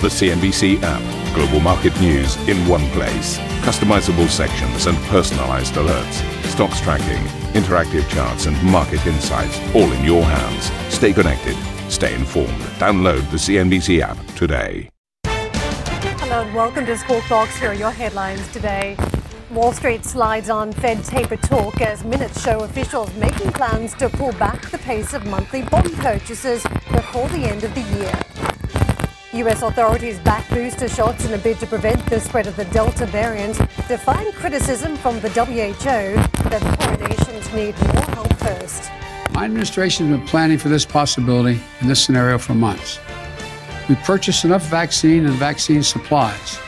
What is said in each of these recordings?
The CNBC app. Global market news in one place. Customizable sections and personalized alerts. Stocks tracking, interactive charts, and market insights all in your hands. Stay connected. Stay informed. Download the CNBC app today. Hello and welcome to Squawk Box. Here are your headlines today. Wall Street slides on Fed taper talk as minutes show officials making plans to pull back the pace of monthly bond purchases before the end of the year. US authorities back booster shots in a bid to prevent the spread of the Delta variant, defying criticism from the WHO that poor nations need more help first. My administration has been planning for this possibility in this scenario for months. We purchased enough vaccine and vaccine supplies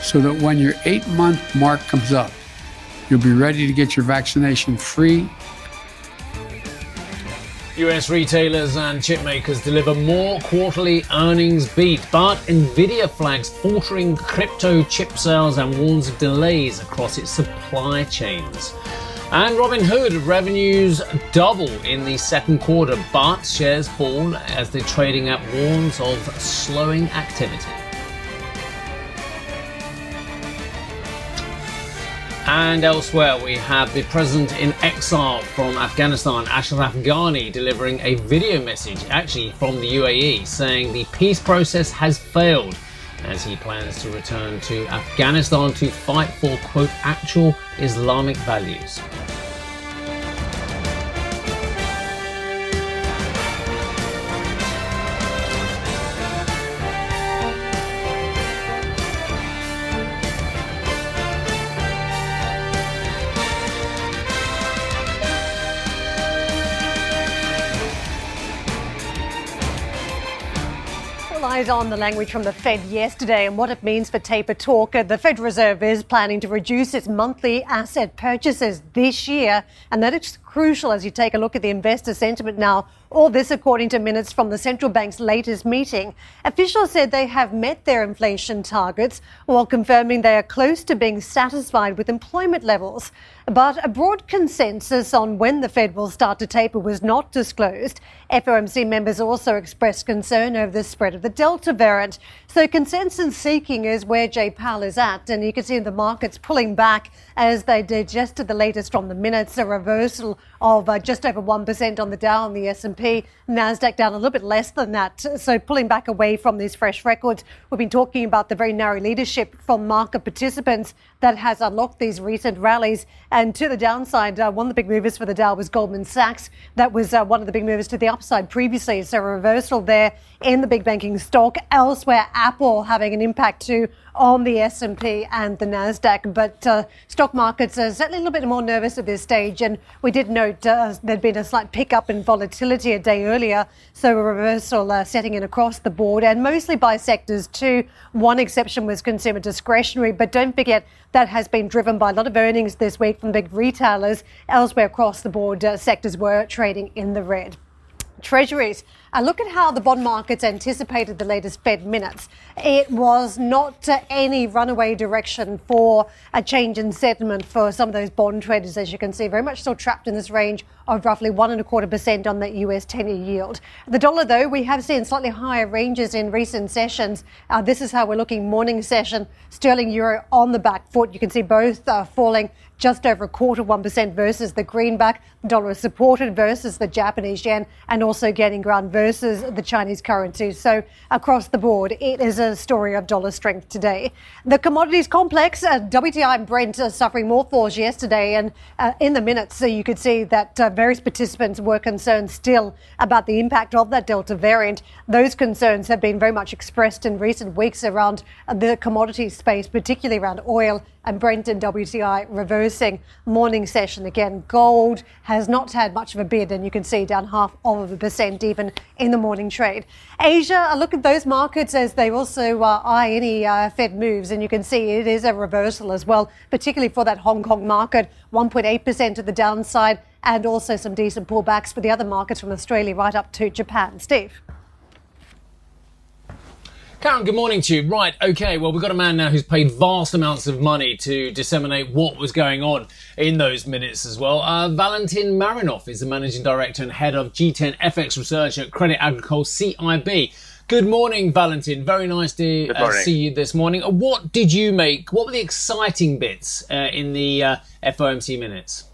so that when your eight month mark comes up, you'll be ready to get your vaccination free US retailers and chipmakers deliver more quarterly earnings beat, but Nvidia flags faltering crypto chip sales and warns of delays across its supply chains. And Robinhood revenues double in the second quarter, but shares fall as the trading app warns of slowing activity. And elsewhere, we have the president in exile from Afghanistan, Ashraf Ghani, delivering a video message, actually from the UAE, saying the peace process has failed as he plans to return to Afghanistan to fight for, quote, actual Islamic values. Eyes on the language from the Fed yesterday and what it means for taper talk. The Fed Reserve is planning to reduce its monthly asset purchases this year, and that is crucial as you take a look at the investor sentiment now. All this according to minutes from the central bank's latest meeting. Officials said they have met their inflation targets while confirming they are close to being satisfied with employment levels. But a broad consensus on when the Fed will start to taper was not disclosed. FOMC members also expressed concern over the spread of the Delta variant. So consensus seeking is where Jay Powell is at, and you can see the markets pulling back as they digested the latest from the minutes, a reversal of uh, just over 1% on the Dow and the S&P, Nasdaq down a little bit less than that. So pulling back away from these fresh records. We've been talking about the very narrow leadership from market participants that has unlocked these recent rallies. And to the downside, uh, one of the big movers for the Dow was Goldman Sachs. That was uh, one of the big movers to the upside previously. So a reversal there in the big banking stock. Elsewhere, Apple having an impact too on the S&P and the Nasdaq, but uh, stock markets are certainly a little bit more nervous at this stage. And we did note uh, there'd been a slight pickup in volatility a day earlier, so a reversal uh, setting in across the board, and mostly by sectors too. One exception was consumer discretionary, but don't forget that has been driven by a lot of earnings this week from big retailers. Elsewhere across the board, uh, sectors were trading in the red. Treasuries. Uh, look at how the bond markets anticipated the latest Fed minutes. It was not uh, any runaway direction for a change in sentiment for some of those bond traders, as you can see, very much still trapped in this range of roughly one and a quarter percent on the US 10 year yield. The dollar, though, we have seen slightly higher ranges in recent sessions. Uh, this is how we're looking morning session. Sterling euro on the back foot. You can see both uh, falling just over a quarter, 1% versus the greenback. The dollar is supported versus the Japanese yen and also getting ground versus the Chinese currency. So across the board, it is a story of dollar strength today. The commodities complex, uh, WTI and Brent are suffering more falls yesterday. And uh, in the minutes, so you could see that uh, various participants were concerned still about the impact of that Delta variant. Those concerns have been very much expressed in recent weeks around the commodity space, particularly around oil and Brent and WTI reversing morning session again. Gold has not had much of a bid, and you can see down half of a percent even in the morning trade. Asia, look at those markets as they also uh, eye any uh, Fed moves, and you can see it is a reversal as well, particularly for that Hong Kong market, 1.8% to the downside, and also some decent pullbacks for the other markets from Australia right up to Japan. Steve. Karen, good morning to you. Right, okay, well, we've got a man now who's paid vast amounts of money to disseminate what was going on in those minutes as well. Uh, Valentin Marinov is the managing director and head of G10 FX research at Credit Agricole CIB. Good morning, Valentin. Very nice to uh, see you this morning. What did you make? What were the exciting bits uh, in the uh, FOMC minutes?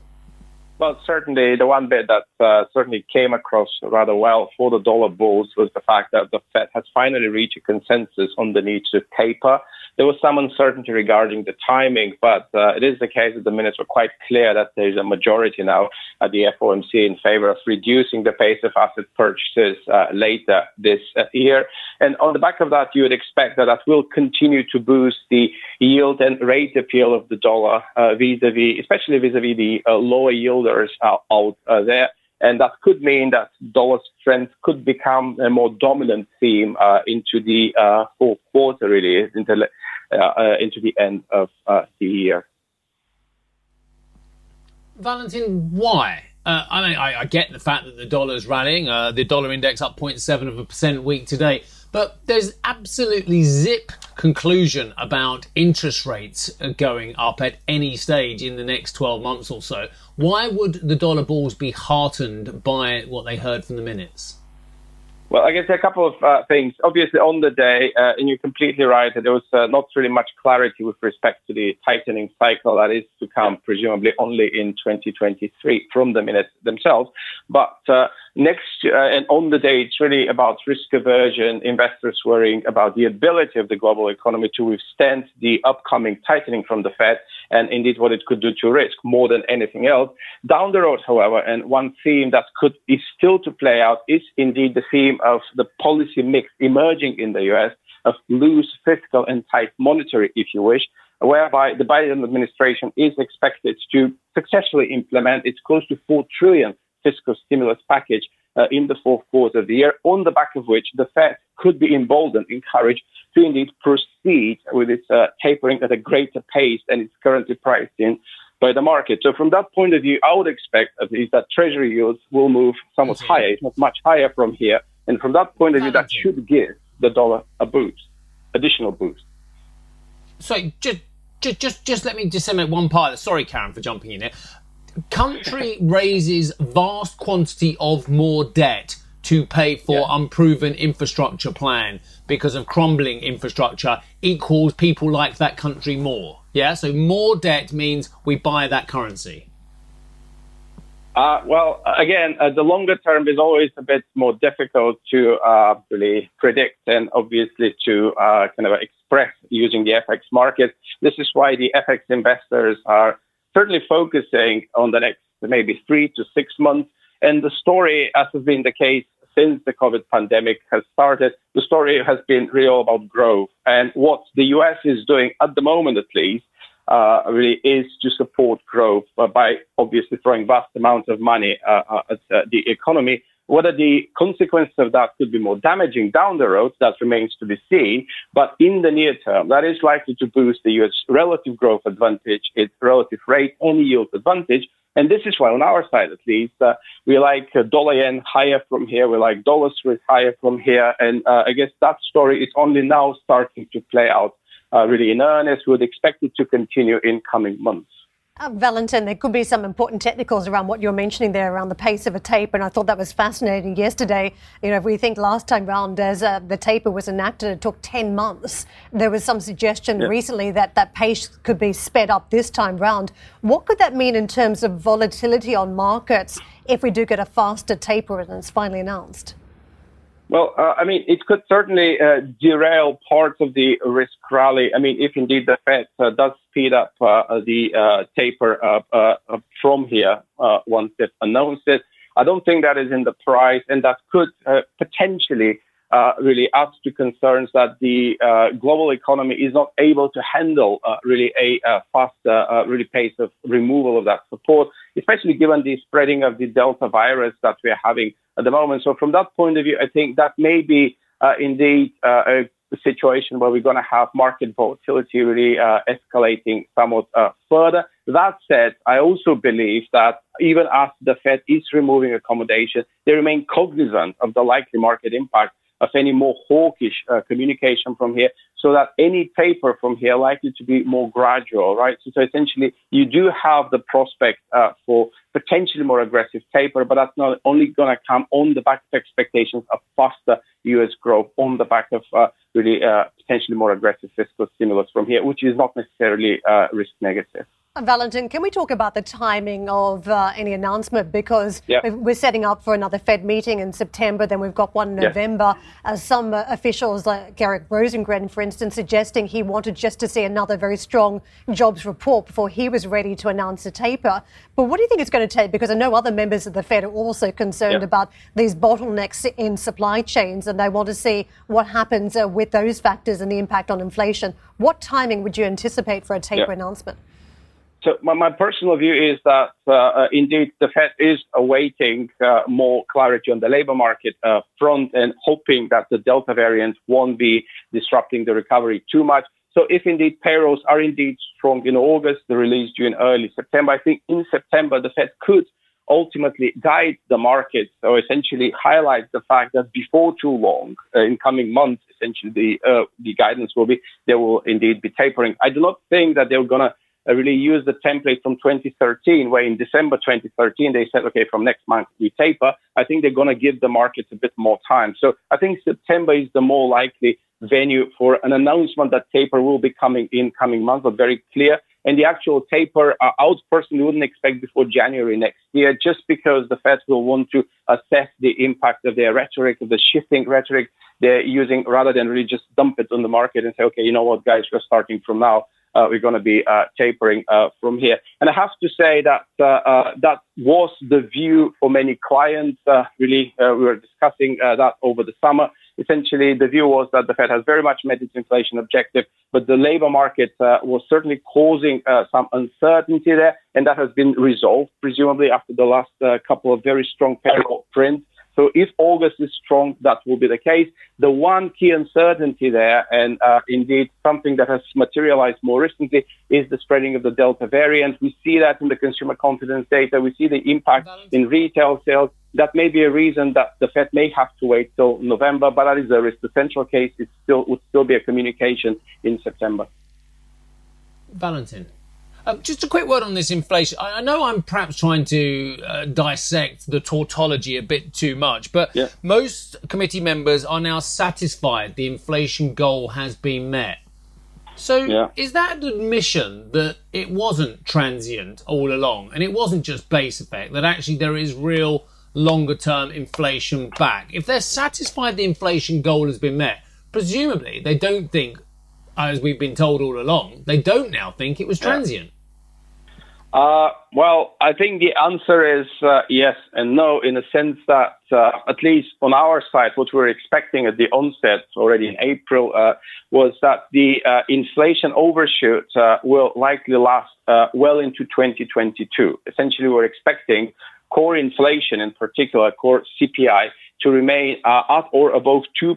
Well, certainly the one bit that uh, certainly came across rather well for the dollar bulls was the fact that the Fed has finally reached a consensus on the need to taper there was some uncertainty regarding the timing, but uh, it is the case that the minutes were quite clear that there is a majority now at the FOMC in favor of reducing the pace of asset purchases uh, later this uh, year. And on the back of that, you would expect that that will continue to boost the yield and rate appeal of the dollar uh, vis-a-vis, especially vis-a-vis the uh, yielders out uh, there. And that could mean that dollar strength could become a more dominant theme uh, into the uh, fourth quarter, really, into, uh, uh into the end of uh, the year. Valentin, why? Uh, I mean, I, I, get the fact that the dollar is rallying. the dollar index up 0.7 of a percent week today. But there's absolutely zip conclusion about interest rates going up at any stage in the next 12 months or so. Why would the dollar bulls be heartened by what they heard from the minutes? Well, I guess a couple of uh, things. Obviously, on the day, uh, and you're completely right, that there was uh, not really much clarity with respect to the tightening cycle that is to come, presumably only in 2023 from the minutes themselves. But uh, next, uh, and on the day, it's really about risk aversion, investors worrying about the ability of the global economy to withstand the upcoming tightening from the Fed, and indeed what it could do to risk more than anything else. Down the road, however, and one theme that could is still to play out is indeed the theme of the policy mix emerging in the US of loose fiscal and tight monetary, if you wish, whereby the Biden administration is expected to successfully implement its close to 4 trillion fiscal stimulus package uh, in the fourth quarter of the year, on the back of which the Fed could be emboldened, encouraged to indeed proceed with its uh, tapering at a greater pace than it's currently priced in by the market. So from that point of view, I would expect at least that treasury yields will move somewhat higher, if not much higher from here, and from that point of view, that should give the dollar a boost, additional boost. So just, just, just, just let me disseminate one part. Sorry, Karen, for jumping in here. Country raises vast quantity of more debt to pay for yeah. unproven infrastructure plan because of crumbling infrastructure equals people like that country more. Yeah, so more debt means we buy that currency. Uh, well, again, uh, the longer term is always a bit more difficult to uh, really predict and obviously to uh, kind of express using the FX market. This is why the FX investors are certainly focusing on the next maybe three to six months. And the story, as has been the case since the COVID pandemic has started, the story has been all about growth. And what the US is doing at the moment, at least, uh, really is to support growth by obviously throwing vast amounts of money uh, uh at uh, the economy. Whether the consequences of that could be more damaging down the road, that remains to be seen. But in the near term, that is likely to boost the U.S. relative growth advantage, its relative rate and yield advantage. And this is why, on our side at least, uh, we like uh, dollar yen higher from here. We like dollar Swiss higher from here. And uh, I guess that story is only now starting to play out uh, really in earnest. We would expect it to continue in coming months. Uh, Valentin, there could be some important technicals around what you're mentioning there around the pace of a tape, and I thought that was fascinating yesterday. You know, if we think last time round, as uh, the taper was enacted, it took 10 months. There was some suggestion yeah. recently that that pace could be sped up this time round. What could that mean in terms of volatility on markets if we do get a faster taper and it's finally announced? Well, uh, I mean, it could certainly uh, derail parts of the risk rally. I mean, if indeed the Fed uh, does speed up uh, the uh, taper uh, from here uh, once they've announced it, I don't think that is in the price, and that could uh, potentially uh, really add to concerns that the global economy is not able to handle really a faster really pace of removal of that support, especially given the spreading of the Delta virus that we are having at the moment. So from that point of view, I think that may be indeed uh, a situation where we're going to have market volatility really uh, escalating somewhat uh, further. That said, I also believe that even as the Fed is removing accommodation, they remain cognizant of the likely market impact of any more hawkish uh, communication from here, so that any taper from here likely to be more gradual, right? So, so essentially, you do have the prospect uh, for potentially more aggressive taper, but that's not only going to come on the back of expectations of faster U.S. growth, on the back of uh, really uh, potentially more aggressive fiscal stimulus from here, which is not necessarily uh, risk negative. Valentin, can we talk about the timing of uh, any announcement? Because yep. we're setting up for another Fed meeting in September, then we've got one in November. As some uh, officials, like Eric Rosengren, for instance, suggesting he wanted just to see another very strong jobs report before he was ready to announce a taper. But what do you think it's going to take? Because I know other members of the Fed are also concerned yep. about these bottlenecks in supply chains, and they want to see what happens uh, with those factors and the impact on inflation. What timing would you anticipate for a taper yep. announcement? So my, my, personal view is that uh, uh, indeed the Fed is awaiting uh, more clarity on the labor market uh, front and hoping that the Delta variant won't be disrupting the recovery too much. So if indeed payrolls are indeed strong in August, the release due in early September, I think in September the Fed could ultimately guide the market or essentially highlight the fact that before too long, uh, in coming months, essentially the uh, the guidance will be there will indeed be tapering. I do not think that they're going to really use the template from 2013, where in December 2013 they said, okay, from next month we taper. I think they're going to give the markets a bit more time. So I think September is the more likely venue for an announcement that taper will be coming in coming months, but very clear. And the actual taper, uh, I personally wouldn't expect before January next year, just because the Fed will want to assess the impact of their rhetoric, of the shifting rhetoric they're using, rather than really just dump it on the market and say, okay, you know what, guys, we're starting from now Uh, we're going to be uh, tapering uh, from here. And I have to say that uh, uh, that was the view for many clients. really, we were discussing that over the summer. Essentially, the view was that the Fed has very much met its inflation objective, but the labor market was certainly causing some uncertainty there, and that has been resolved, presumably after the last couple of very strong payroll prints. So if August is strong, that will be the case. The one key uncertainty there, and uh, indeed something that has materialized more recently, is the spreading of the Delta variant. We see that in the consumer confidence data. We see the impact in retail sales. That may be a reason that the Fed may have to wait till November, but that is a risk. The central case is still would still be a communication in September. Valentin. Um, just a quick word on this inflation. I, I know I'm perhaps trying to uh, dissect the tautology a bit too much, but yeah. most committee members are now satisfied the inflation goal has been met. So yeah. is that an admission that it wasn't transient all along and it wasn't just base effect, that actually there is real longer term inflation back? If they're satisfied the inflation goal has been met, presumably they don't think, as we've been told all along, they don't now think it was transient. Uh, well, I think the answer is uh, yes and no, in the sense that, uh, at least on our side, what we were expecting at the onset already in April uh, was that the uh, inflation overshoot uh, will likely last well into 2022. Essentially, we're expecting core inflation, in particular core CPI, to remain at or above 2%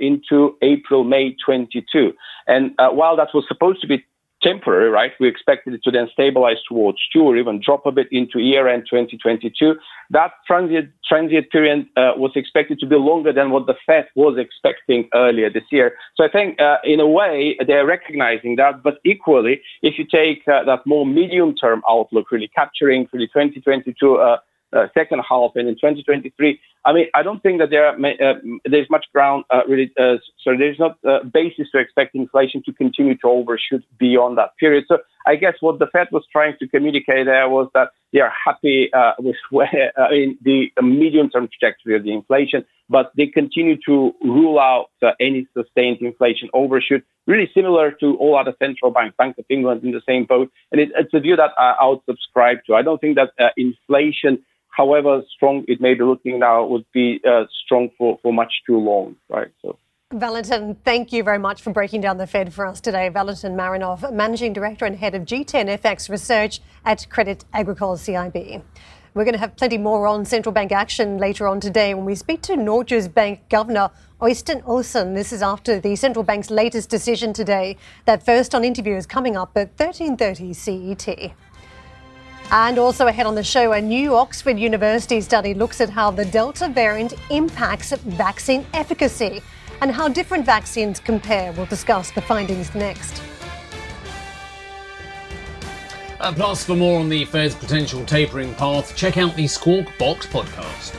into April, May 22. And while that was supposed to be temporary, right? We expected it to then stabilize towards two or even drop a bit into year end 2022. That transient, transient period uh, was expected to be longer than what the Fed was expecting earlier this year. So I think, uh, in a way, they're recognizing that. But equally, if you take uh, that more medium term outlook, really capturing really 2022 uh, uh, second half and in 2023. I mean, I don't think that there uh, there's much ground uh, really. Uh, so there's not a basis to expect inflation to continue to overshoot beyond that period. So I guess what the Fed was trying to communicate there was that they are happy uh, with where uh, the medium-term trajectory of the inflation, but they continue to rule out any sustained inflation overshoot. Really similar to all other central banks, Bank of England in the same boat, and it, it's a view that I, I would subscribe to. I don't think that inflation however strong it may be looking now, would be uh, strong for, for much too long, right? So. Valentin, thank you very much for breaking down the Fed for us today. Valentin Marinov, Managing Director and Head of G10 FX Research at Credit Agricole CIB. We're going to have plenty more on central bank action later on today when we speak to Norges Bank Governor Øystein Olsen. This is after the central bank's latest decision today. That first on interview is coming up at 13:30 CET. And also ahead on the show, a new Oxford University study looks at how the Delta variant impacts vaccine efficacy and how different vaccines compare. We'll discuss the findings next. Uh, plus, for more on the Fed's potential tapering path, check out the Squawk Box podcast.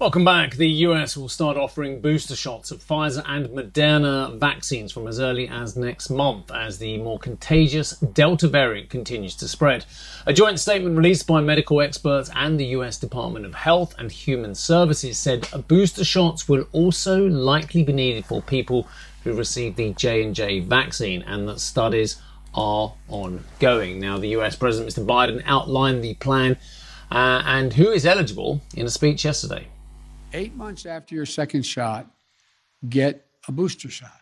Welcome back. The US will start offering booster shots of Pfizer and Moderna vaccines from as early as next month as the more contagious Delta variant continues to spread. A joint statement released by medical experts and the US Department of Health and Human Services said booster shots will also likely be needed for people who received the J&J vaccine and that studies are ongoing. Now, the US President Mr. Biden outlined the plan uh, and who is eligible in a speech yesterday eight months after your second shot, get a booster shot.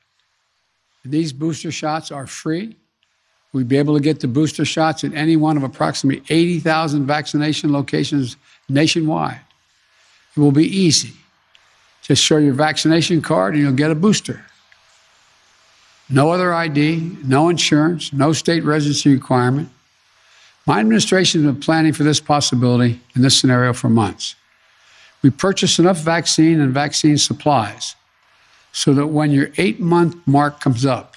These booster shots are free. We'd be able to get the booster shots at any one of approximately 80,000 vaccination locations nationwide. It will be easy. Just show your vaccination card and you'll get a booster. No other ID, no insurance, no state residency requirement. My administration has been planning for this possibility in this scenario for months. We purchase enough vaccine and vaccine supplies so that when your eight month mark comes up,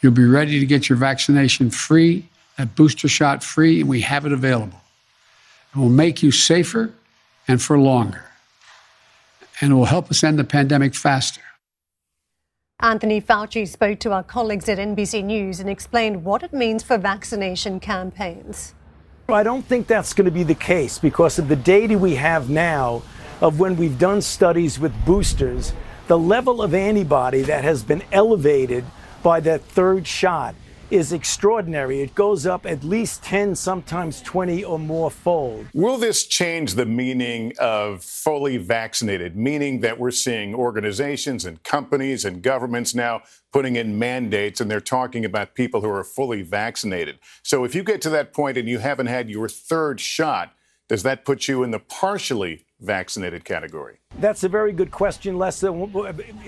you'll be ready to get your vaccination free, that booster shot free, and we have it available. It will make you safer and for longer. And it will help us end the pandemic faster. Anthony Fauci spoke to our colleagues at NBC News and explained what it means for vaccination campaigns. I don't think that's going to be the case because of the data we have now of when we've done studies with boosters, the level of antibody that has been elevated by that third shot is extraordinary. It goes up at least 10, sometimes 20 or more fold. Will this change the meaning of fully vaccinated, meaning that we're seeing organizations and companies and governments now putting in mandates and they're talking about people who are fully vaccinated? So if you get to that point and you haven't had your third shot, does that put you in the partially vaccinated category? That's a very good question, Lester.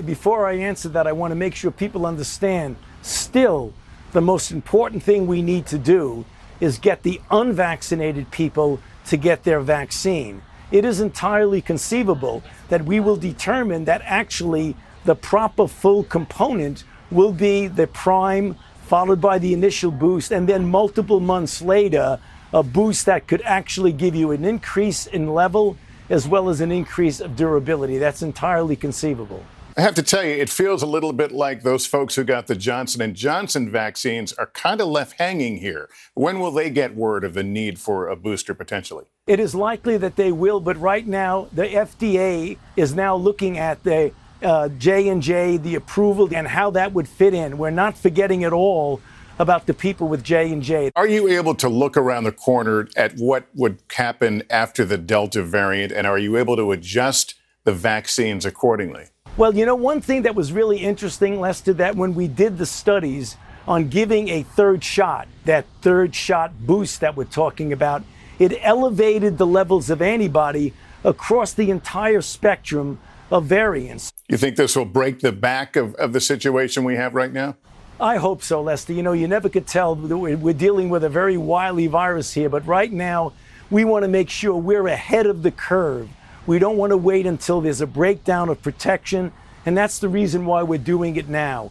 Before I answer that, I want to make sure people understand still, the most important thing we need to do is get the unvaccinated people to get their vaccine. It is entirely conceivable that we will determine that actually the proper full component will be the prime, followed by the initial boost, and then multiple months later, a boost that could actually give you an increase in level as well as an increase of durability. That's entirely conceivable. I have to tell you, it feels a little bit like those folks who got the Johnson and Johnson vaccines are kind of left hanging here. When will they get word of the need for a booster potentially? It is likely that they will, but right now the FDA is now looking at the uh, J and J, the approval, and how that would fit in. We're not forgetting at all about the people with J and J. Are you able to look around the corner at what would happen after the Delta variant, and are you able to adjust the vaccines accordingly? Well, you know, one thing that was really interesting, Lester, that when we did the studies on giving a third shot, that third shot boost that we're talking about, it elevated the levels of antibody across the entire spectrum of variants. You think this will break the back of, of the situation we have right now? I hope so, Lester. You know, you never could tell. We're dealing with a very wily virus here, but right now, we want to make sure we're ahead of the curve. We don't want to wait until there's a breakdown of protection, and that's the reason why we're doing it now.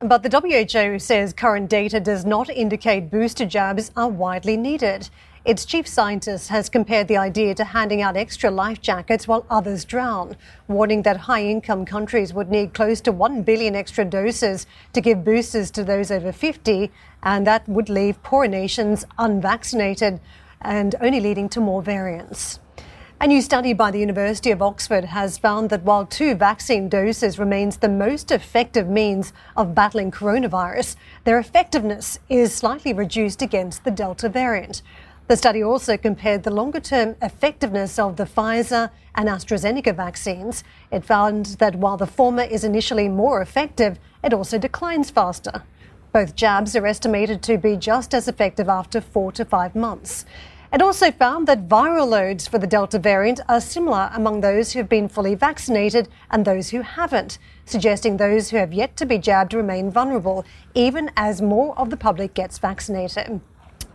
But the WHO says current data does not indicate booster jabs are widely needed. Its chief scientist has compared the idea to handing out extra life jackets while others drown, warning that high income countries would need close to 1 billion extra doses to give boosters to those over 50, and that would leave poorer nations unvaccinated and only leading to more variants. A new study by the University of Oxford has found that while two vaccine doses remains the most effective means of battling coronavirus, their effectiveness is slightly reduced against the Delta variant. The study also compared the longer term effectiveness of the Pfizer and AstraZeneca vaccines. It found that while the former is initially more effective, it also declines faster. Both jabs are estimated to be just as effective after four to five months. It also found that viral loads for the Delta variant are similar among those who have been fully vaccinated and those who haven't, suggesting those who have yet to be jabbed remain vulnerable, even as more of the public gets vaccinated.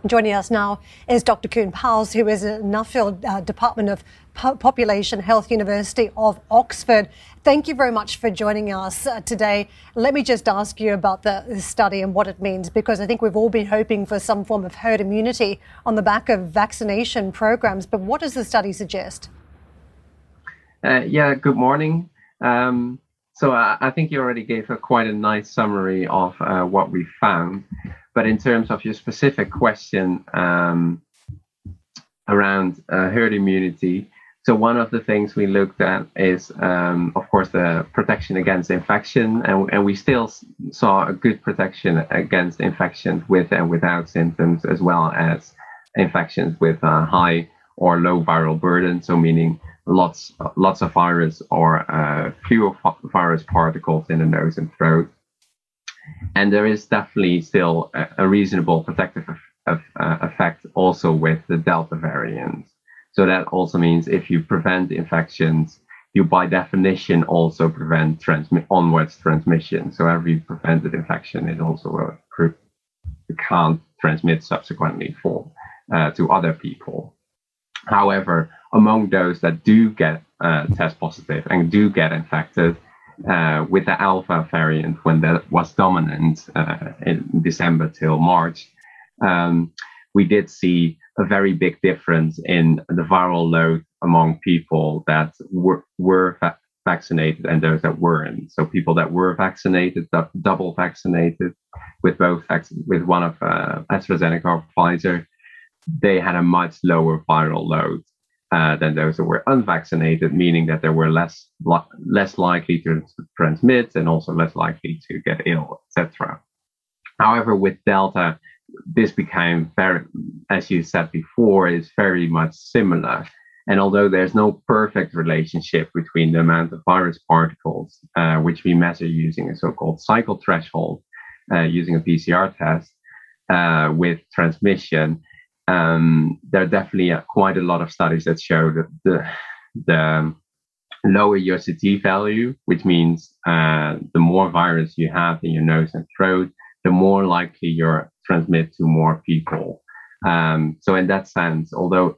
Joining us now is Dr. Koen Pauwels, who is a Nuffield uh, Department of Population Health University of Oxford. Thank you very much for joining us uh, today. Let me just ask you about the study and what it means, because I think we've all been hoping for some form of herd immunity on the back of vaccination programs. But what does the study suggest? Uh, yeah, good morning. Um, so I, I, think you already gave a quite a nice summary of uh, what we found. But in terms of your specific question um, around uh, herd immunity, so one of the things we looked at is, um, of course, the protection against infection, and, and, we still saw a good protection against infection with and without symptoms, as well as infections with a high or low viral burden. So meaning lots lots of virus or uh, fewer virus particles in the nose and throat. And there is definitely still a, a reasonable protective of, uh, effect also with the Delta variant. So that also means if you prevent infections, you by definition also prevent transmi- onwards transmission. So every prevented infection is also a group you can't transmit subsequently for uh, to other people. However, among those that do get uh, test positive and do get infected uh, with the alpha variant when that was dominant uh, in December till March, um, we did see a very big difference in the viral load among people that were, were va- vaccinated and those that weren't. So people that were vaccinated, double vaccinated with both with one of uh, AstraZeneca or Pfizer, they had a much lower viral load uh, than those that were unvaccinated, meaning that they were less less likely to transmit and also less likely to get ill, etc. However, with Delta, this became very, as you said before, is very much similar. And although there's no perfect relationship between the amount of virus particles, uh, which we measure using a so-called cycle threshold, uh, using a PCR test, uh, with transmission, um, there are definitely uh, quite a lot of studies that show that the, the lower your CT value, which means uh, the more virus you have in your nose and throat, the more likely you're transmit to more people. Um, so in that sense, although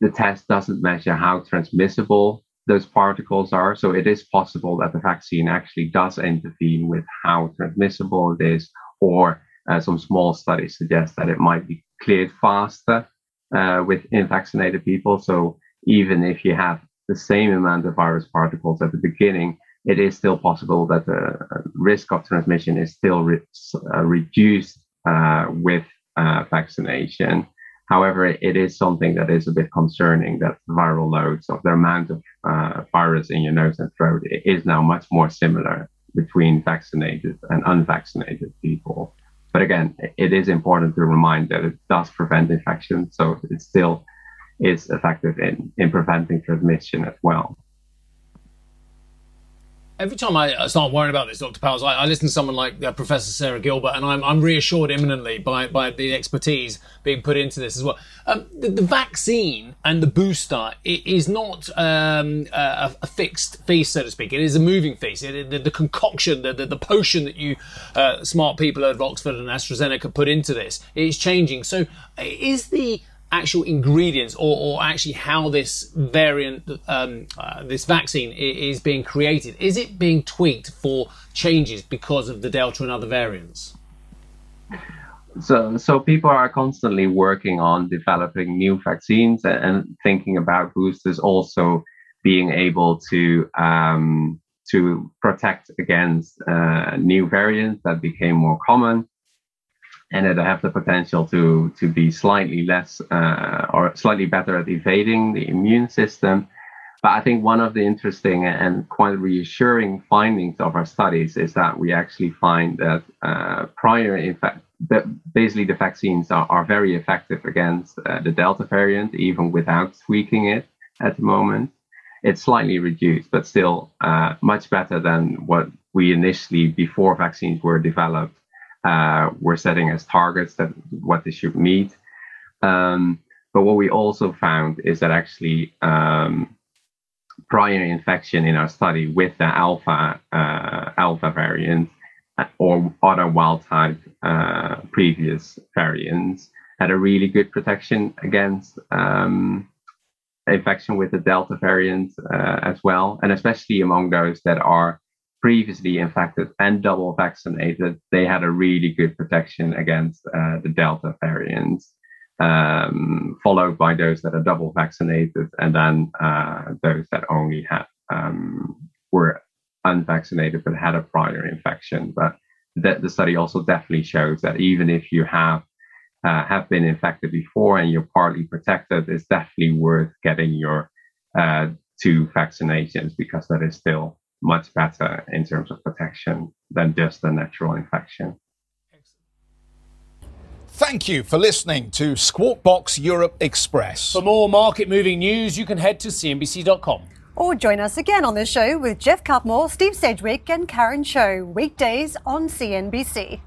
the test doesn't measure how transmissible those particles are, so it is possible that the vaccine actually does intervene with how transmissible it is, or uh, some small studies suggest that it might be cleared faster uh, with vaccinated people. So even if you have the same amount of virus particles at the beginning, it is still possible that the risk of transmission is still re- uh, reduced uh, with uh, vaccination. However, it is something that is a bit concerning that viral loads of the amount of uh, virus in your nose and throat is now much more similar between vaccinated and unvaccinated people. But again, it is important to remind that it does prevent infection, so it still is effective in, in preventing transmission as well every time I start worrying about this, Dr. Pauwels, I, I listen to someone like uh, Professor Sarah Gilbert, and I'm, I'm, reassured imminently by, by the expertise being put into this as well. Um, the, the, vaccine and the booster is not um, a, a, fixed feast, so to speak. It is a moving feast. It, the, the, concoction, the, the, potion that you uh, smart people at Oxford and AstraZeneca put into this is changing. So, is the actual ingredients or, or actually how this variant, um, uh, this vaccine is being created? Is it being tweaked for changes because of the Delta and other variants? So, so people are constantly working on developing new vaccines and thinking about boosters also being able to um, to protect against uh, new variants that became more common. And that have the potential to to be slightly less uh, or slightly better at evading the immune system. But I think one of the interesting and quite reassuring findings of our studies is that we actually find that uh, prior infect that basically the vaccines are, are very effective against uh, the Delta variant, even without tweaking it at the moment. It's slightly reduced, but still uh, much better than what we initially, before vaccines were developed, uh, were setting as targets that what they should meet. Um, but what we also found is that actually um, prior infection in our study with the alpha uh, alpha variant or other wild type uh, previous variants had a really good protection against um, infection with the Delta variant uh, as well, and especially among those that are previously infected and double vaccinated, they had a really good protection against uh, the Delta variant. Um, followed by those that are double vaccinated, and then uh, those that only had um, were unvaccinated but had a prior infection. But that the study also definitely shows that even if you have uh, have been infected before and you're partly protected, it's definitely worth getting your uh, two vaccinations because that is still much better in terms of protection than just a natural infection. Thank you for listening to Squawk Box Europe Express. For more market moving news, you can head to CNBC.com. Or join us again on the show with Geoff Cutmore, Steve Sedgwick, and Karen Tso, weekdays on CNBC.